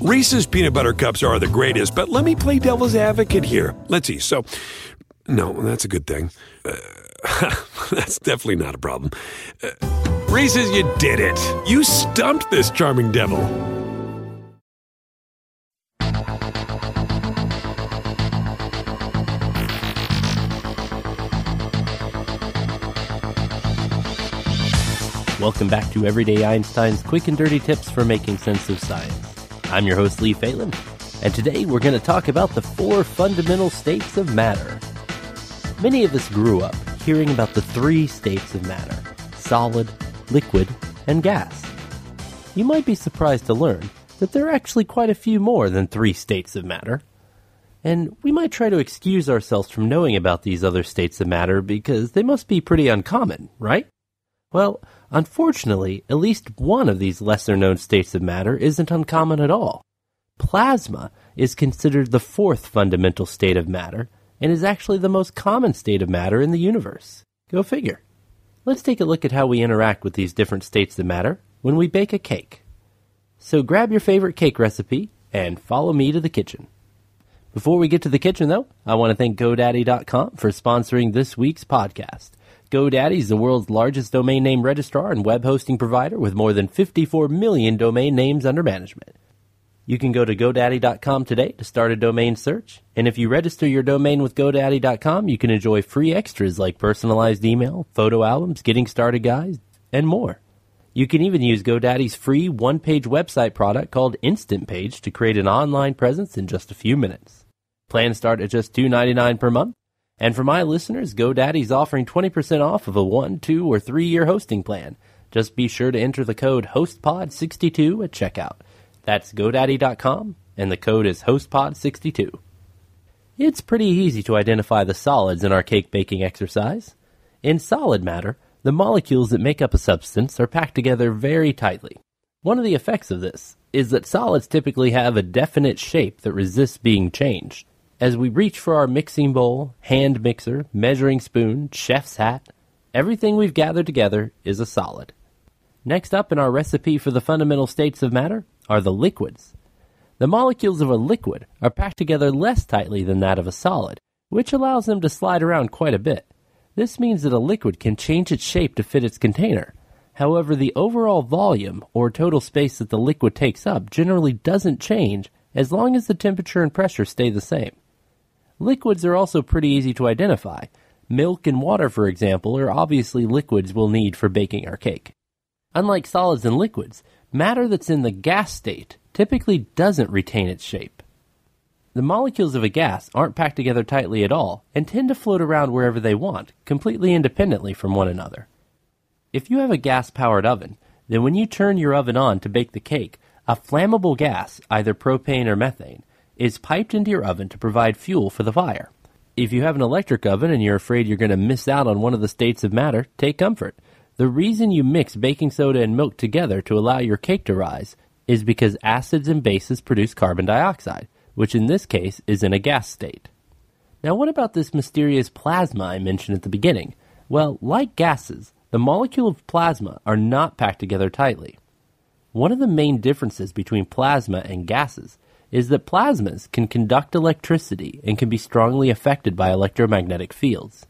Reese's peanut butter cups are the greatest, but let me play devil's advocate here. Let's see. So, no, that's a good thing. Uh, that's definitely not a problem. Uh, Reese's, you did it. You stumped this charming devil. Welcome back to Everyday Einstein's quick and dirty tips for making sense of science. I'm your host, Lee Falin, and today we're going to talk about the four fundamental states of matter. Many of us grew up hearing about the three states of matter solid, liquid, and gas. You might be surprised to learn that there are actually quite a few more than three states of matter. And we might try to excuse ourselves from knowing about these other states of matter because they must be pretty uncommon, right? Well, unfortunately, at least one of these lesser known states of matter isn't uncommon at all. Plasma is considered the fourth fundamental state of matter and is actually the most common state of matter in the universe. Go figure. Let's take a look at how we interact with these different states of matter when we bake a cake. So grab your favorite cake recipe and follow me to the kitchen. Before we get to the kitchen, though, I want to thank GoDaddy.com for sponsoring this week's podcast. GoDaddy is the world's largest domain name registrar and web hosting provider with more than 54 million domain names under management. You can go to GoDaddy.com today to start a domain search, and if you register your domain with GoDaddy.com, you can enjoy free extras like personalized email, photo albums, getting started guides, and more. You can even use GoDaddy's free one page website product called Instant Page to create an online presence in just a few minutes. Plans start at just $2.99 per month. And for my listeners, GoDaddy's offering 20% off of a one, two, or three year hosting plan. Just be sure to enter the code HostPod62 at checkout. That's GoDaddy.com, and the code is HostPod62. It's pretty easy to identify the solids in our cake baking exercise. In solid matter, the molecules that make up a substance are packed together very tightly. One of the effects of this is that solids typically have a definite shape that resists being changed. As we reach for our mixing bowl, hand mixer, measuring spoon, chef's hat, everything we've gathered together is a solid. Next up in our recipe for the fundamental states of matter are the liquids. The molecules of a liquid are packed together less tightly than that of a solid, which allows them to slide around quite a bit. This means that a liquid can change its shape to fit its container. However, the overall volume or total space that the liquid takes up generally doesn't change as long as the temperature and pressure stay the same. Liquids are also pretty easy to identify. Milk and water, for example, are obviously liquids we'll need for baking our cake. Unlike solids and liquids, matter that's in the gas state typically doesn't retain its shape. The molecules of a gas aren't packed together tightly at all and tend to float around wherever they want, completely independently from one another. If you have a gas powered oven, then when you turn your oven on to bake the cake, a flammable gas, either propane or methane, is piped into your oven to provide fuel for the fire. If you have an electric oven and you're afraid you're going to miss out on one of the states of matter, take comfort. The reason you mix baking soda and milk together to allow your cake to rise is because acids and bases produce carbon dioxide, which in this case is in a gas state. Now, what about this mysterious plasma I mentioned at the beginning? Well, like gases, the molecule of plasma are not packed together tightly. One of the main differences between plasma and gases is that plasmas can conduct electricity and can be strongly affected by electromagnetic fields.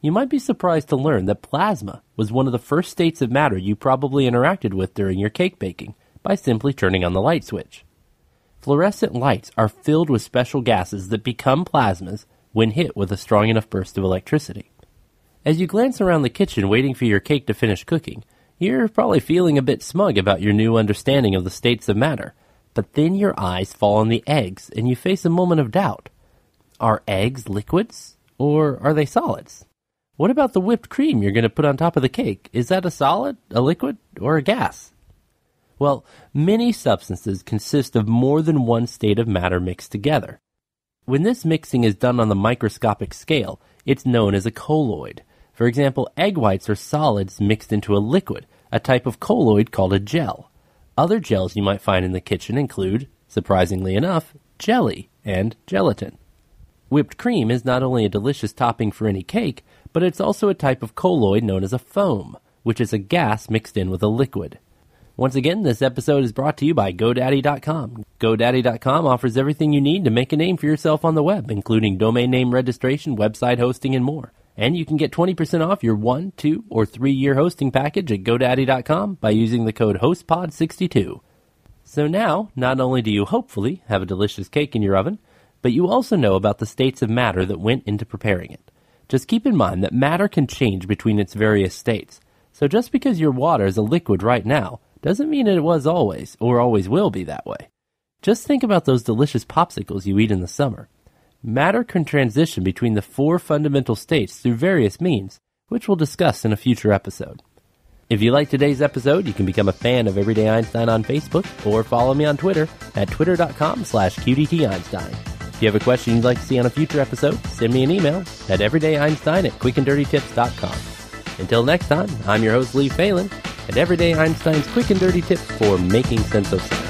You might be surprised to learn that plasma was one of the first states of matter you probably interacted with during your cake baking by simply turning on the light switch. Fluorescent lights are filled with special gases that become plasmas when hit with a strong enough burst of electricity. As you glance around the kitchen waiting for your cake to finish cooking, you're probably feeling a bit smug about your new understanding of the states of matter but then your eyes fall on the eggs and you face a moment of doubt. Are eggs liquids or are they solids? What about the whipped cream you're going to put on top of the cake? Is that a solid, a liquid, or a gas? Well, many substances consist of more than one state of matter mixed together. When this mixing is done on the microscopic scale, it's known as a colloid. For example, egg whites are solids mixed into a liquid, a type of colloid called a gel. Other gels you might find in the kitchen include, surprisingly enough, jelly and gelatin. Whipped cream is not only a delicious topping for any cake, but it's also a type of colloid known as a foam, which is a gas mixed in with a liquid. Once again, this episode is brought to you by GoDaddy.com. GoDaddy.com offers everything you need to make a name for yourself on the web, including domain name registration, website hosting, and more. And you can get 20% off your one, two, or three year hosting package at GoDaddy.com by using the code HostPod62. So now, not only do you hopefully have a delicious cake in your oven, but you also know about the states of matter that went into preparing it. Just keep in mind that matter can change between its various states. So just because your water is a liquid right now doesn't mean it was always or always will be that way. Just think about those delicious popsicles you eat in the summer. Matter can transition between the four fundamental states through various means, which we'll discuss in a future episode. If you like today's episode, you can become a fan of Everyday Einstein on Facebook or follow me on Twitter at twitter.com slash qdteinstein. If you have a question you'd like to see on a future episode, send me an email at everydayeinstein at quickanddirtytips.com. Until next time, I'm your host Lee Falin, and Everyday Einstein's quick and dirty tips for making sense of science.